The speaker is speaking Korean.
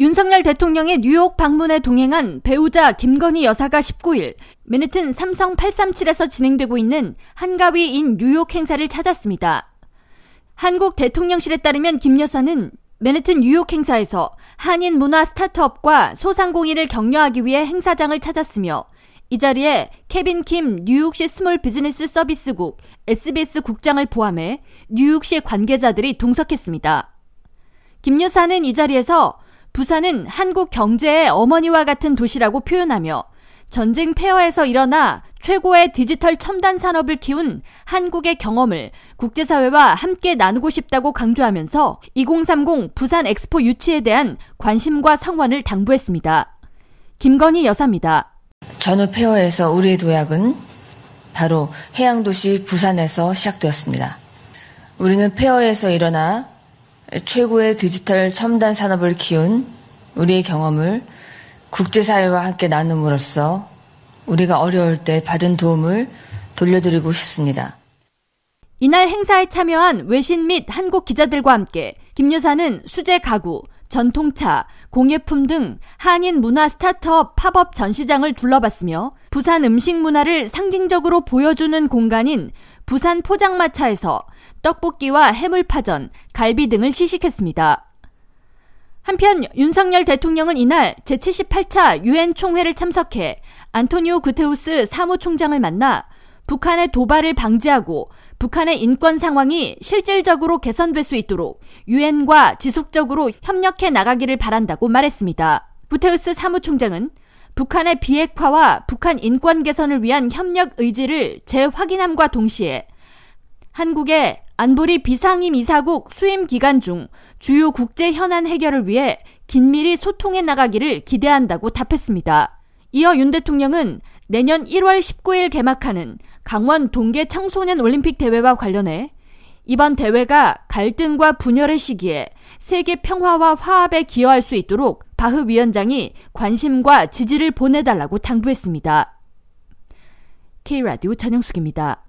윤석열 대통령의 뉴욕 방문에 동행한 배우자 김건희 여사가 19일 맨해튼 삼성 837에서 진행되고 있는 한가위 in 뉴욕 행사를 찾았습니다. 한국 대통령실에 따르면 김 여사는 맨해튼 뉴욕 행사에서 한인 문화 스타트업과 소상공인을 격려하기 위해 행사장을 찾았으며 이 자리에 케빈 킴 뉴욕시 Small Business Service국 SBS 국장을 포함해 뉴욕시 관계자들이 동석했습니다. 김 여사는 이 자리에서 부산은 한국 경제의 어머니와 같은 도시라고 표현하며 전쟁 폐허에서 일어나 최고의 디지털 첨단 산업을 키운 한국의 경험을 국제사회와 함께 나누고 싶다고 강조하면서 2030 부산 엑스포 유치에 대한 관심과 성원을 당부했습니다. 김건희 여사입니다. 전후 폐허에서 우리의 도약은 바로 해양도시 부산에서 시작되었습니다. 우리는 폐허에서 일어나 최고의 디지털 첨단 산업을 키운 우리의 경험을 국제사회와 함께 나눔으로써 우리가 어려울 때 받은 도움을 돌려드리고 싶습니다. 이날 행사에 참여한 외신 및 한국 기자들과 함께 김 여사는 수제 가구, 전통차, 공예품 등 한인 문화 스타트업 팝업 전시장을 둘러봤으며 부산 음식 문화를 상징적으로 보여주는 공간인 부산 포장마차에서 떡볶이와 해물파전, 갈비 등을 시식했습니다. 한편 윤석열 대통령은 이날 제78차 유엔 총회를 참석해 안토니오 구테우스 사무총장을 만나 북한의 도발을 방지하고 북한의 인권 상황이 실질적으로 개선될 수 있도록 유엔과 지속적으로 협력해 나가기를 바란다고 말했습니다. 구테우스 사무총장은 북한의 비핵화와 북한 인권 개선을 위한 협력 의지를 재확인함과 동시에 한국의 안보리 비상임 이사국 수임 기간 중 주요 국제 현안 해결을 위해 긴밀히 소통해 나가기를 기대한다고 답했습니다. 이어 윤 대통령은 내년 1월 19일 개막하는 강원 동계 청소년 올림픽 대회와 관련해 이번 대회가 갈등과 분열의 시기에 세계 평화와 화합에 기여할 수 있도록 바흐 위원장이 관심과 지지를 보내달라고 당부했습니다. K라디오 전영숙입니다.